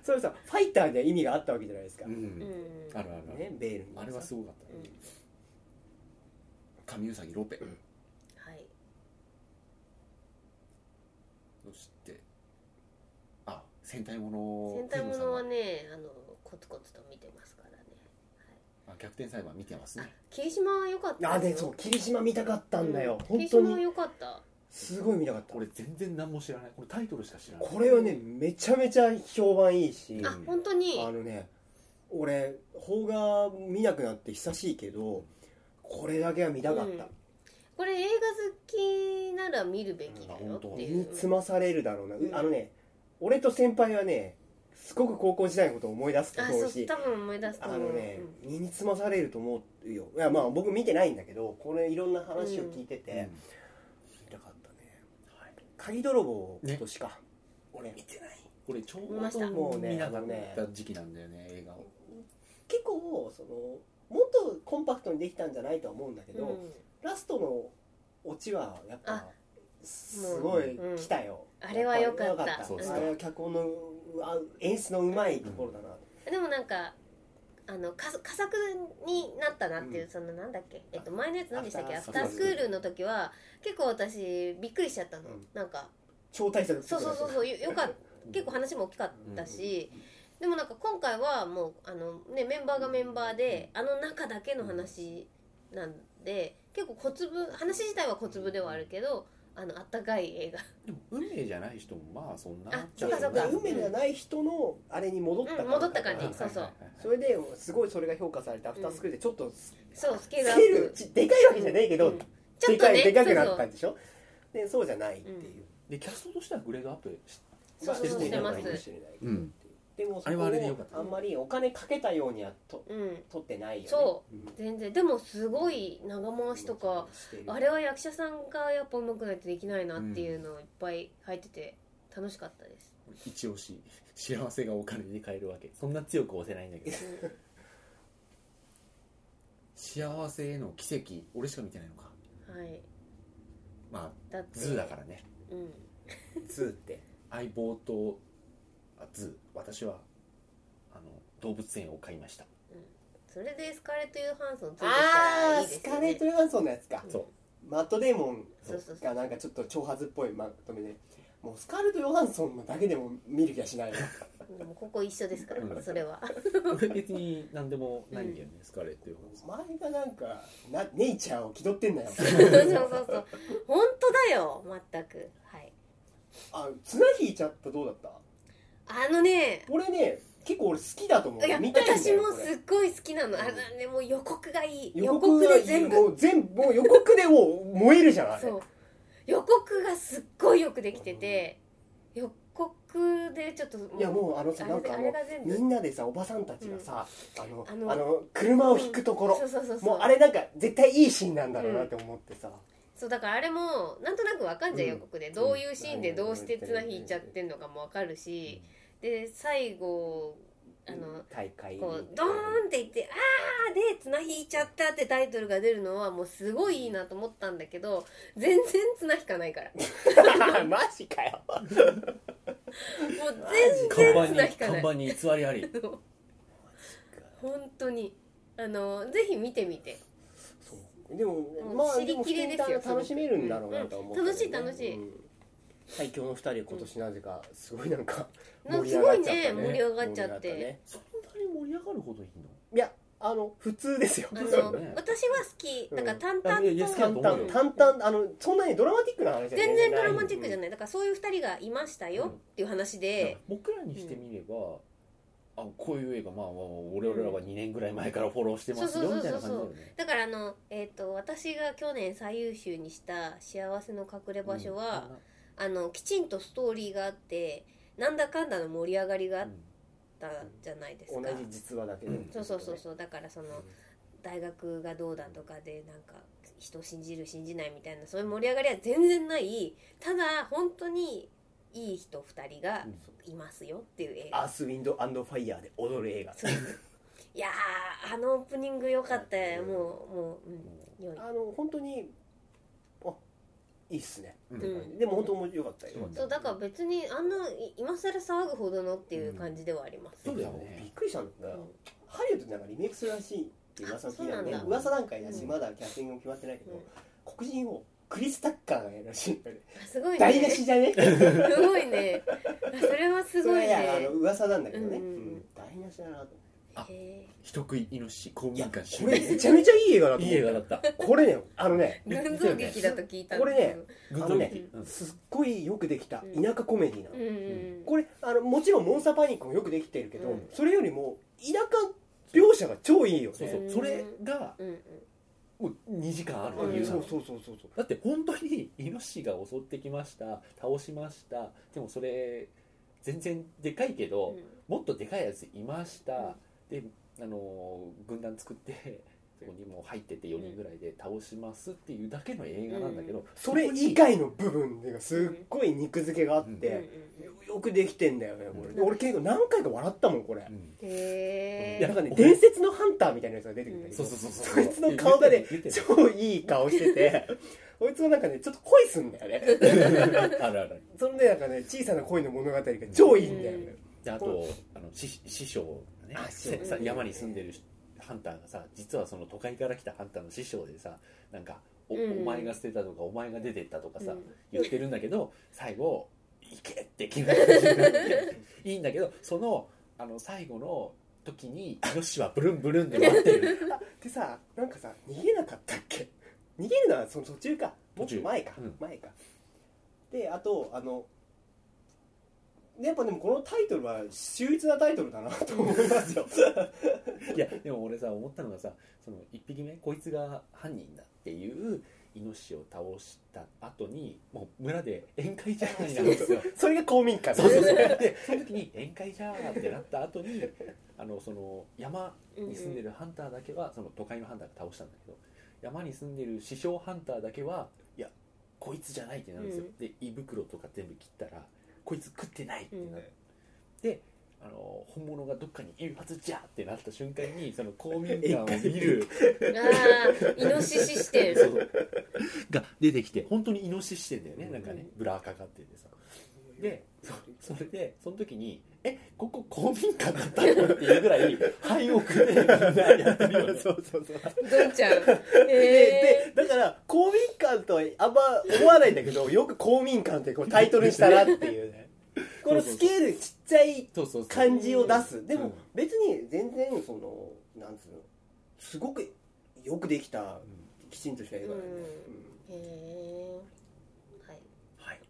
それさファイターで意味があったわけじゃないですか、うん。うん。あるあるある、ねベールに。あれはすごかった、うん。神うさぎロペ。はい。そしてあ戦隊もの戦隊ものはねあのコツコツと見てますからね、あ逆転裁判見てますね。霧島は良かったあでよ。ですそう霧島見たかったんだよ、うん。本当に。霧島は良かった。すごい見たかった。俺全然何も知らない。これタイトルしか知らない。これはねめちゃめちゃ評判いいし。うんあ本当に。あのね俺邦画見なくなって久しいけどこれだけは見たかった、これ映画好きなら見るべきだよっていう、つまされるだろうな、うん。あのね俺と先輩はねすごく高校時代のことを思い出すとあ思しそうう多分思い出すとあ思う。のね、身につまされると思うよいやまあ僕見てないんだけどこれいろんな話を聞いてて、うん。見たかったね。鍵泥棒ねとしか、俺見てない。これちょう見ました。どもうね見なかっあのねた時期なんだよね。映画を。結構そのもっとコンパクトにできたんじゃないとは思うんだけど、うん。ラストのオチはやっぱあすごいうん。来たよ、あれは良かった。やぱそうですか。あれは脚本のうあ演出のうまいところだな、でもなんかあのか佳作になったなっていう、うん。そのなんだっけ、えっと、前のやつ何でしたっけ？アアフターフタースクールの時は結構私びっくりしちゃったの、うん。なんか超大作そうそうそうそうよよかっ結構話も大きかったし、でもなんか今回はもうあの、ね、メンバーがメンバーで、あの中だけの話なんで結構小粒話自体は小粒ではあるけどあのあったかい映画。でも運命じゃない人もまあそんなあそうそうかそうか。運命ではない人のあれに戻ったうん戻った感じ。はいそうそう。それですごいそれが評価されてアフタースクールでちょっとスそうスケールアスケールップ。ちでかいわけじゃないけど、うん。ちょでかいっとねでかくなったんでしょ？でそうじゃないっていう、でキャストとしてはグレードアップしそうそうそうしてるしてます。かもしれない。けどうんでもそあれはあれでよかったこをあんまりお金かけたようにはとそううん。取ってないよね。そう。うん。全然。でもすごい長回しとかあれは役者さんがやっぱ上手くないとできないなっていうのいっぱい入ってて楽しかったです、一押し幸せがお金に変えるわけ。そんな強く押せないんだけど。幸せへの奇跡俺しか見てないのか。うんはい。まあズーだからね。うん。2って。 We Bought a Zoo 私はあの動物園を買いました。それでスカーレット・ヨハンソンついてきたあらいいですあスカーレッよねト・ヨハンソンのやつか。そう。マット・デーモンそうそうそう。がなんかちょっと長髪っぽいまとめで。もうスカーレット・ヨハンソンのだけでも見る気がしないわでもここ一緒ですからうん。それは。俺別に何でもないんだよね、スカーレット・ヨハンソン。前がなんかなネイチャーを気取ってんだよ。そうそうそう。本当だよ全く。はい。あ綱引いちゃったどうだった？あのね俺ね結構俺好きだと思う。いや見たいんだ私もよこれ。すっごい好きなの。あのねもう予告がいい。予予告告がで全部。もう全部もう予告でもう燃えるじゃんあれ。そう。予告がすっごいよくできてて予告でちょっといやもうあのさあなんかあのれが全部。みんなでさおばさんたちがさ、あのあのあの車を引くところ、そうそうそうそう。もうあれなんか絶対いいシーンなんだろうなって思ってさ、そうだからあれもなんとなくわかんじゃんうん。予告で。どういうシーンでどうして綱引いちゃってんのかもわかるし。で最後あの大会こうドーンっていって「あー!」で綱引いちゃったってタイトルが出るのはもうすごいいいなと思ったんだけど全然綱引かないから。も マジかよ。う看板に全然綱引か看ない。板に偽りあり。本当に。あのぜひ見てみてでもうまあ知りでも普通にきれですよ楽しめるんだろうなとは思うけどね、うん。楽しい楽しい。うん最強の二人今年なぜかすごいなんかな盛り上がっちゃったすごいね盛り上がっちゃって。そんなに盛り上がるほどいいのいやあの普通ですよ。あの、ね私は好き。だから淡々うんいやいや好きだとと思うよ。淡々あのそんなにドラマティックな話じゃ全然ドラマチックじゃいない。だからそういう二人がいましたよっていう話で、僕らにしてみれば、あこういう映画まあまあ俺らは2年ぐらい前からフォローしてますよみたいな感じだよね。だからあの、えー、と私が去年最優秀にした「幸せの隠れ場所は」あのきちんとストーリーがあってなんだかんだの盛り上がりがあったじゃないですか、同じ実話だけど、うん。そうそうそうそう。だからその大学がどうだとかでなんか人を信じる信じないみたいなそういう盛り上がりは全然ない。ただ本当にいい人2人がいますよっていう映画。アースウィンドファイヤーで踊る映画。いやーあのオープニング良かったよ。もうもう、うん、良い。あの本当にあいいっすね、うん。うんでも本当面白かったよ、うん。そうだから別にあんない今更騒ぐほどのっていう感じではあります、そうだよね。びっくりしたんだよ、うん。ハリウッドでなんかリメイクするらしいって噂を聞いたんで噂段階だし、うん。まだキャスティングも決まってないけど、うん。黒人をクリス・タッカーがやるらしいんね。あすごいね。台無しじゃね？すごいね。あそれはすごいそれはいやあねの噂なんだけどね、うんうん台無しだなとあへ人食いイノシシ公民館これめちゃめちゃいい映画だとい思うい映画だった。これねあのねー群像劇だと聞いたんこれね群あのね像劇うん。すっごいよくできた田舎コメディなの、うんうんこれあのもちろんモンスターパニックもよくできてるけど、うん。それよりも田舎描写が超いいよね。そうそう。うんそれがうんうんもう2時間あるうん理う。そうそうそうそう。だって本当にイノシシが襲ってきました。倒しました。でもそれ全然でかいけど、もっとでかいやついました、であの軍団作ってそこにもう入ってて4人ぐらいで倒しますっていうだけの映画なんだけど、うん。それ以外の部分ですっごい肉付けがあって、よくできてんだよねこれ、うん。俺結構何回か笑ったもんこれ、うん。へえいやなんかね俺。伝説のハンターみたいなやつが出てくるんだけど、そうそうそうそいつの顔がね言ってた超いい顔してて こいつはなんかねちょっと恋すんだよね。あるある。それでなんかね小さな恋の物語が超いいんだよね、であとあの師師匠がねあ師匠。せさうん山に住んでるハンターがさ実はその都会から来たハンターの師匠でさなんかお,、うんお前が捨てたとかお前が出てったとかさ、うん。言ってるんだけど最後「行け!」って決めるいいんだけどそのあの最後の時にイノシシはブルンブルンで待ってる。あでさなんかさ逃げなかったっけ？逃げるのはその途中か。もっと前か、うん。前か。であとあのやっぱでもこのタイトルは秀逸なタイトルだなと思いますよ。いやでも俺さ思ったのがさその1匹目こいつが犯人だっていうイノシシを倒した後にもう村で宴会じゃないなんですよ。それが公民館。そうそうそう。でその時に宴会じゃーってなった後にあのその山に住んでるハンターだけはその都会のハンターが倒したんだけど山に住んでる師匠ハンターだけはいやこいつじゃないってなるんですよ、うん。で胃袋とか全部切ったらこいつ食ってないってなっうん。て、あの本物がどっかにいるはずじゃってなった瞬間にその公民館を見る。ああイノシシ視点そうが出てきて。本当にイノシシしてんだよね。なんかねうん。ブラーかかっててさ。でそそれでその時に「えここ公民館だったの?」っていうぐらい廃屋でみんなやってるよね。そうそうそう。どんちゃん。でへでだから公民館とはあんま思わないんだけどよく公民館ってこうタイトルにしたなっていうね。このスケールちっちゃいそうそうそう。感じを出す。でもうん別に全然そのなんつうのすごくよくできたきちんとした映画だよね、えへえはいはい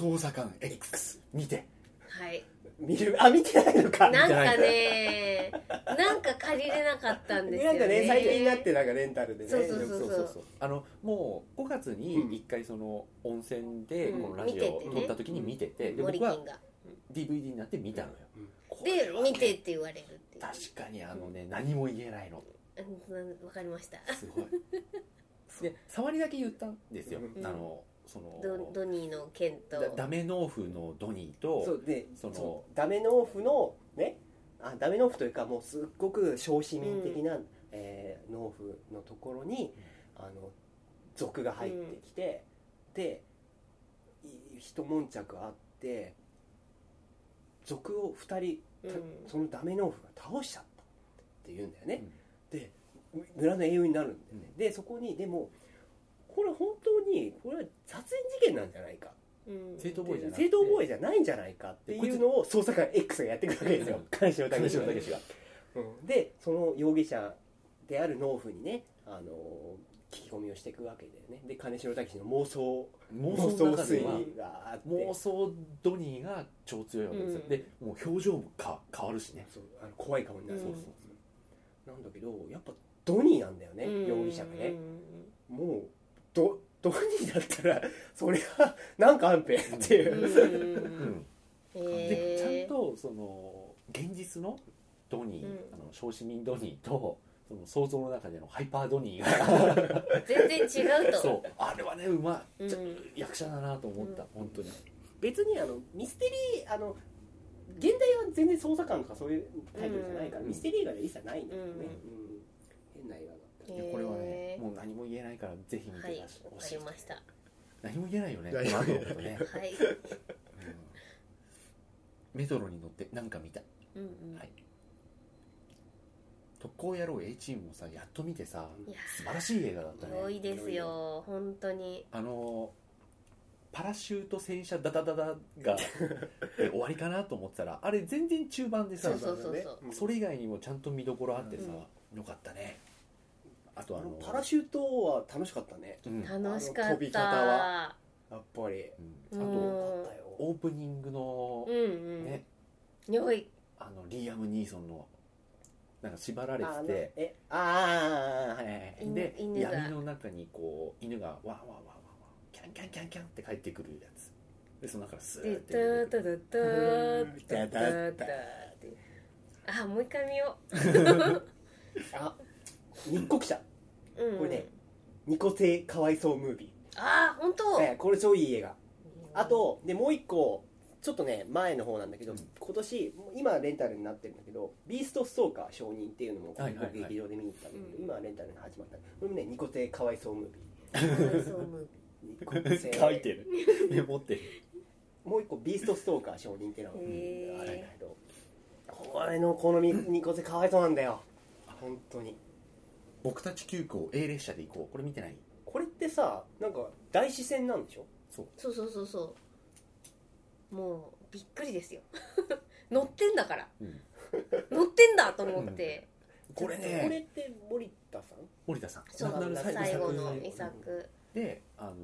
捜査官 X 見て。はい。うん見るあ見てないのか。なんかねなんな。んか借りれなかったんですよね。なんかね最近になってなんかレンタルでね。そうそうそうあのもう5月に一回その温泉でうん。このラジオを撮った時に見てて、で僕は DVD になって見たのよ、で見てって言われるっていう。確かにあのね何も言えないの。うん。わかりました。すごい。で触りだけ言ったんですよ、うん。あのそのドドニーの剣と。だダメ農夫のドニーとそうでそのそうダメ農夫のねあダメ農夫というかもうすっごく小市民的な、えー農夫のところに、あの族が入ってきて、でい一悶着あって族を2人たうん。そのダメ農夫が倒しちゃったって言うんだよね、で村の英雄になるんだよね、でそこにでもこれ本当にこれは殺人事件なんじゃないか。うん。正当防衛じゃなくて。正当防衛じゃないんじゃないかっていうのを捜査官 X がやってくるわけですよ。うん。金城武が城武がうん。でその容疑者である農夫にね、あのー聞き込みをしていくわけだよね。で金城武史の妄想。妄妄想の中では理があって。妄想ドニーが超強いわけですよ、うん。でもう表情もか変わるしね。そう。あの怖い顔になる、うんそうそうそう。なんだけどやっぱドニーなんだよね、うん。容疑者がね。う、ん。もうドドニーだったら それはなんかあんぺっていう、うん。うん。でちゃんとその現実のドニー、うん。あの小市民ドニーとその想像の中でのハイパードニーが。全然違うと。そう。あれはねうまい、うん役者だなと思った、うん。本当に。別にあのミステリーあの現代は全然捜査官とかそういうタイプじゃないから、うん。ミステリー映画で一切ないんだよね、うん。うん。変な映画これはねもう何も言えないからぜひ見てほかしい、りました。何も言えないよねこの後のことね、はい。うん。メトロに乗ってなんか見た。うんうん。はい。特攻野郎 A チームもさやっと見てさ素晴らしい映画だったね。良いですよ本当に。あのパラシュート戦車ダダダダが え終わりかなと思ってたらあれ全然中盤でさそれ以外にもちゃんと見どころあってさ、うん。よかったねあとあのパラシュートは楽しかったね。うん。楽しかっあの飛び方たは。やっぱり。うん。あうん。とよかったよオープニングのうんうん。ね、良い。あのリーアム・ニーソンのなんか縛られてて。えああはいはいで闇の中にこう犬がワンワンワンワンワンキャンキャンキャンキャンって帰ってくるやつ。でその中からスーでってタ出て。くるタタタタタタタってあもう一回見よあ日国社う、うん、これねニコ性かわいそうムービあ本当ー、ええこれ超いい映画。あとでもう一個ちょっとね前の方なんだけど、うん。今年今レンタルになってるんだけど「ビーストストーカー承認」っていうのもはいはいはい。僕劇場で見に行ったんだけど、うん。今レンタルが始まった。これもねニコ性かわいそうムービそうムービー。ニコ性。書いてる。メモってる。もう一個「ビーストストーカー承認」っていうのがへー。あるんだけどこれのこのみニコ性かわいそうなんだよ。本当に僕たち急行 A 列車で行こう。これ見てない？これってさなんか大視線なんでしょ？そう。そうそうそうそう。もうびっくりですよ。乗ってんだから、うん。乗ってんだと思って、これこれねって森田さん？森田さん。そう。亡くなる最後の遺遺作。作であの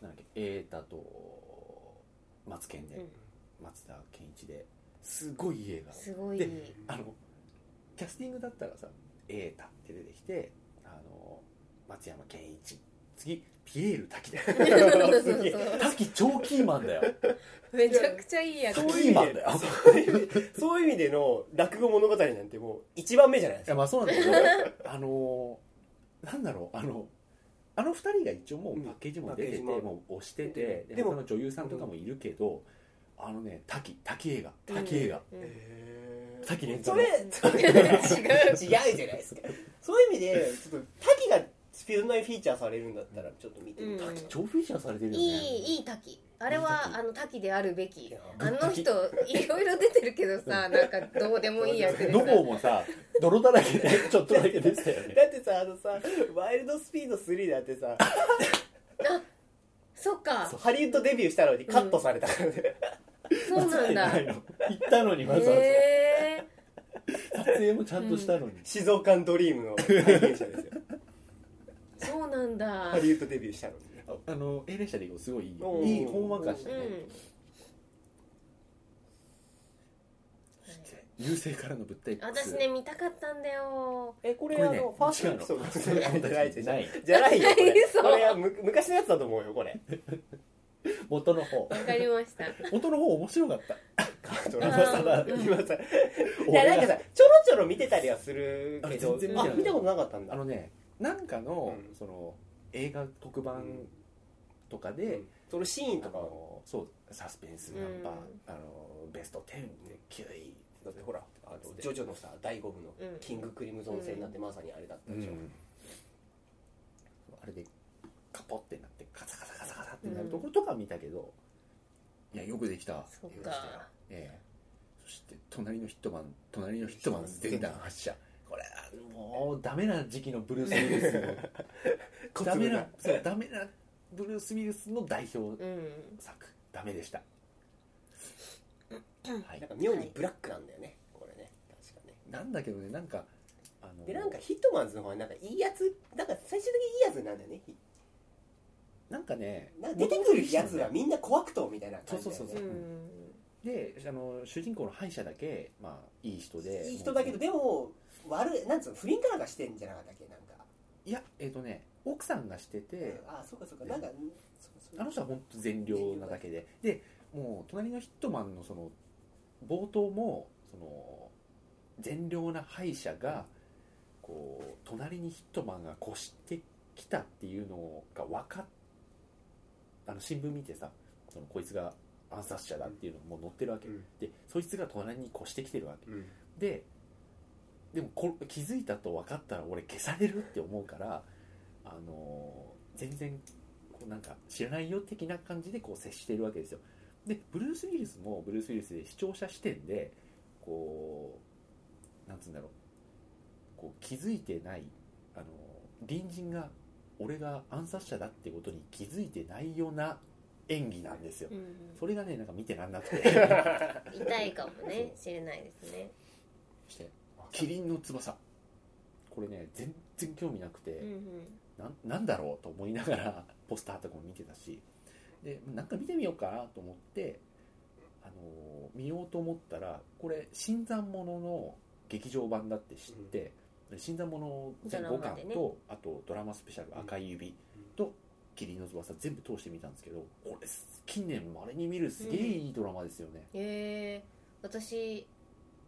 なんだっけ瑛太と松健で、うん。松田健一ですごいいい映画すごい。であのキャスティングだったらさ瑛太って出てきてあの松山健一次ピエール滝だよ。そうそうすげえそう。滝超キーマンだよ。めちゃくちゃいいやつそういう意味でそういう意味でそういう意味での落語物語なんてもう一番目じゃないですか。いやまあそうなんだけどあのなんだろう。あのあの二人が一応もうパッケージも出てて、うんパッケージも。もう押しててででも他の女優さんとかもいるけど、あのね滝滝映画。滝映画、うん滝連太それ 違う違うじゃないですか。そういう意味でちょっと滝がフィルムにフィーチャーされるんだったらちょっと見てみたい、うん。滝超フィーチャーされてるよね。いいいい滝。あれいいは滝。あの滝であるべき。あの人いろいろ出てるけどさ なんかどうでもいい役でどさこもさ泥だらけで ちょっとだけ出てたよね。だってさあのさワイルドスピード3だってさ。そっか。ハリウッドデビューしたのにカットされたからね、そうなんだ。行ったのにわざわざ撮影もちゃんとしたのに、静岡ドリームの体験者ですよ。そうなんだ。ハリウッドデビューしたのに。ねああの A 列車で行こうすごいいい。おー。いいほんわかしうん。てね、優勢からの物体 X 私ね見たかったんだよ。えこれこれねあのファーストエピソードじゃないじゃないない。じゃないよこれ。嘘これはむ昔のやつだと思うよこれ 元の方。わかりました。元の方面白かった。今さ うん。今さい。やなんかさちょろちょろ見てたりはするけどあ全然見てない。あ見たことなかったんだ。あのねなんかの,、うん。その映画特番うん。とかで、そのシーンあとかをのそうサスペンスナンバー、うんあのベスト10で9位だってほらあのジョジョのさ第5部のうん。キングクリムゾン戦なんてまさにあれだったでしょ、あれでカポってなってカサカサってなるところとか見たけど、いやよくできた。そっ映画でしたよかええ。そして隣のヒットマン隣のヒットマン全弾発射。これもうダメな時期のブルース・ウィルスの。ダメなそうダメなブルース・ウィルスの代表うん。作。ダメでした。はい。なんか妙にブラックなんだよね。これね。確かね。なんだけどねなんかあのでなんかヒットマンズの方はなんかいいやつなんか最終的にいいやつなんだよね。ひなんかねなんか出てくるやつはみんな小悪党みたいな感じだよね。そうそうそうであの主人公の歯医者だけまあいい人でいい人だけどでも悪いなんつうの不倫かなんかしてんじゃなかったっけなんか。いやえっ、とね奥さんがしてて、あそうかそうか。なんかそうそうあの人は本当善良なだけで。でもう隣のヒットマンのその冒頭もその善良な歯医者がこう隣にヒットマンが越してきたっていうのが分かっあの新聞見てさそのこいつが暗殺者だっていうのがもう載ってるわけ、うん。でそいつが隣に越してきてるわけ。うん。ででもこ気づいたと分かったら俺消されるって思うからあのー全然こうなんか知らないよ的な感じでこう接しているわけですよ。でブルース・ウィルスもブルース・ウィルスで視聴者視点でこうなんつうんだろう。こう気づいてないあの隣人が俺が暗殺者だってことに気づいてないような演技なんですよ。うんそれがねなんか見てらんなくて。痛いかもね。しれないですね。そしてキリンの翼。これね全然興味なくて、うんうん。なんなんだろうと思いながらポスターとかも見てたし。でなんか見てみようかなと思って、あのー見ようと思ったらこれ新参者の劇場版だって知って、で新参者全5ドラマでね。巻と、あとドラマスペシャル「赤い指」と「キリンの翼」全部通してみたんですけどこれ近年まれに見るすげえいいドラマですよね、へえ私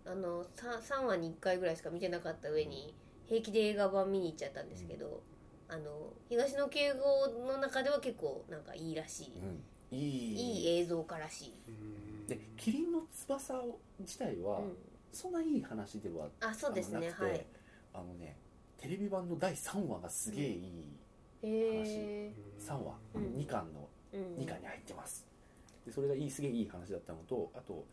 あの 3, 3話に1回ぐらいしか見てなかった上に平気で映画版見に行っちゃったんですけど、あの東野敬吾の中では結構なんかいいらしい、うん、いい。いい映像化らしい、でキリンの翼自体は、うん、そんないい話ではあそうですね。はいあのねテレビ版の第3話がすげえいいへえ3話、うん。2巻のうん。2巻に入ってます。でそれがいいすげえいい話だったのとあと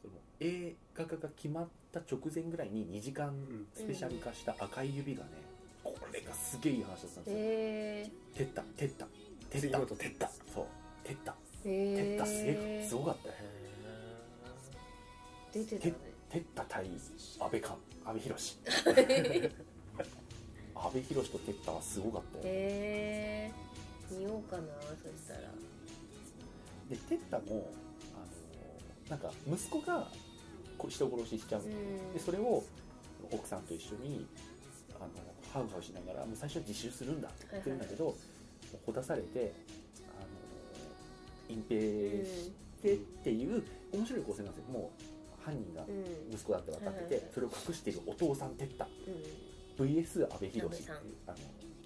その映画化が決まった直前ぐらいに2時間スペシャル化した赤い指がねこれがすげえいい話だったんですよ。へてったてったてった。てったそう。てったえへえてったすげえすごかったよ。出てたねてった対安倍か安倍博 安倍博とてったはすごかったよへえ。見ようかなそしたら。でテッタもあのなんか息子がこ人殺ししちゃうの、うん。でそれを奥さんと一緒にあのハウハウしながらもう最初は自首するんだって言ってるんだけど、ほだされてあの隠蔽してっていう面白い構成なんですよ。もう犯人がうん。息子だって分かってて、それを隠しているお父さんテッタうん VS 阿部寛安倍さん。あの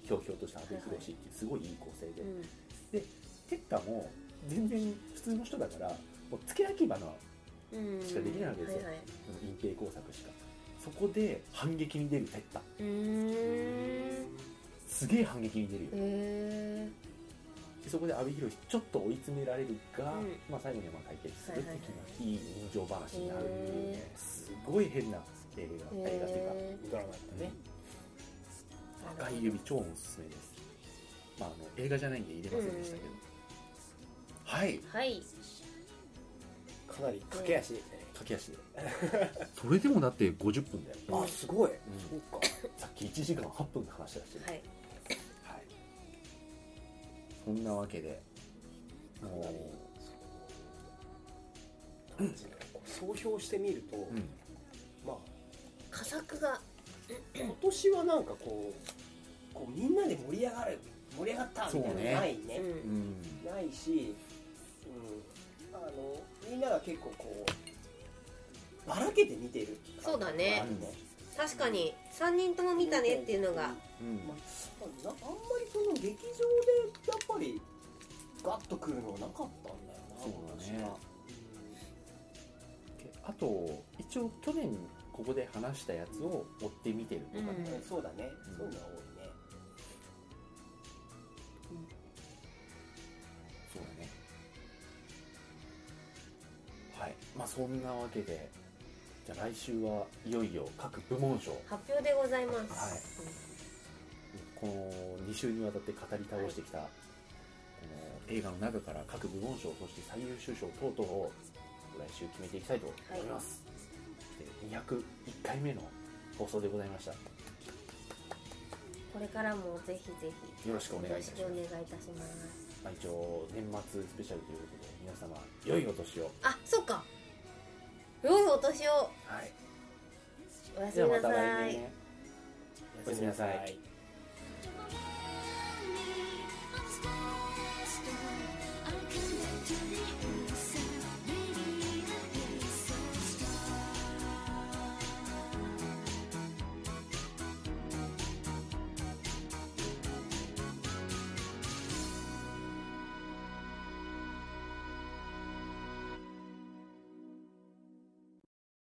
ひょうひょうとした阿部寛っていうすごいいい構成で、うん。テッタも全然普通の人だからもう付け焼き場のうんしかできないわけですよ。はいはい。隠蔽工作しか。そこで反撃に出るテッタうーん。すげえ反撃に出るよ。へえでそこで阿部寛ちょっと追い詰められるが、うん。まあ、最後にはまあ解決する的はいはいないい人情話になるっていうねへすごい変な映画映画というかへドラマだったね。ー赤い指超おすすめです、まあ、あの映画じゃないんで入れませんでしたけど、はい。はい。かなり駆け足ですね。駆け足で。それでもだって50分だよ、あすごい。うん。そうか。さっき1時間8分で話してらっしい。はい、そんなわけで。もかなんつうのこう総評してみると、う、うん、まあ佳作が。今年はなんかこうこうみんなで盛り上がる盛り上がったみたいなのないね。うん。うん。ないし、うん、あのみんなが結構こうばらけて見てるそうだね。あるね確かに。3人とも見たねっていうのが。うん。まあ、なあんまりその劇場でやっぱりガッとくるのはなかったんだよなそうだね。今年はあと一応去年ここで話したやつを追ってみてるとかね、うんうんそうだね、うん。そういうのは多いね。そうだね。はい。まあそんなわけでじゃあ来週はいよいよ各部門賞。発表でございます、この2週にわたって語り倒してきた、この映画の中から各部門賞そして最優秀賞等々を来週決めていきたいと思います、そして201回目の放送でございました。よこれからもぜひぜひろしくお願いいたします。よろしくお願いいたします。まあ、一応年末スペシャルということで皆様良いお年を。あそっか良いお年を。はい。おやすみなさい、ね、おやすみなさい。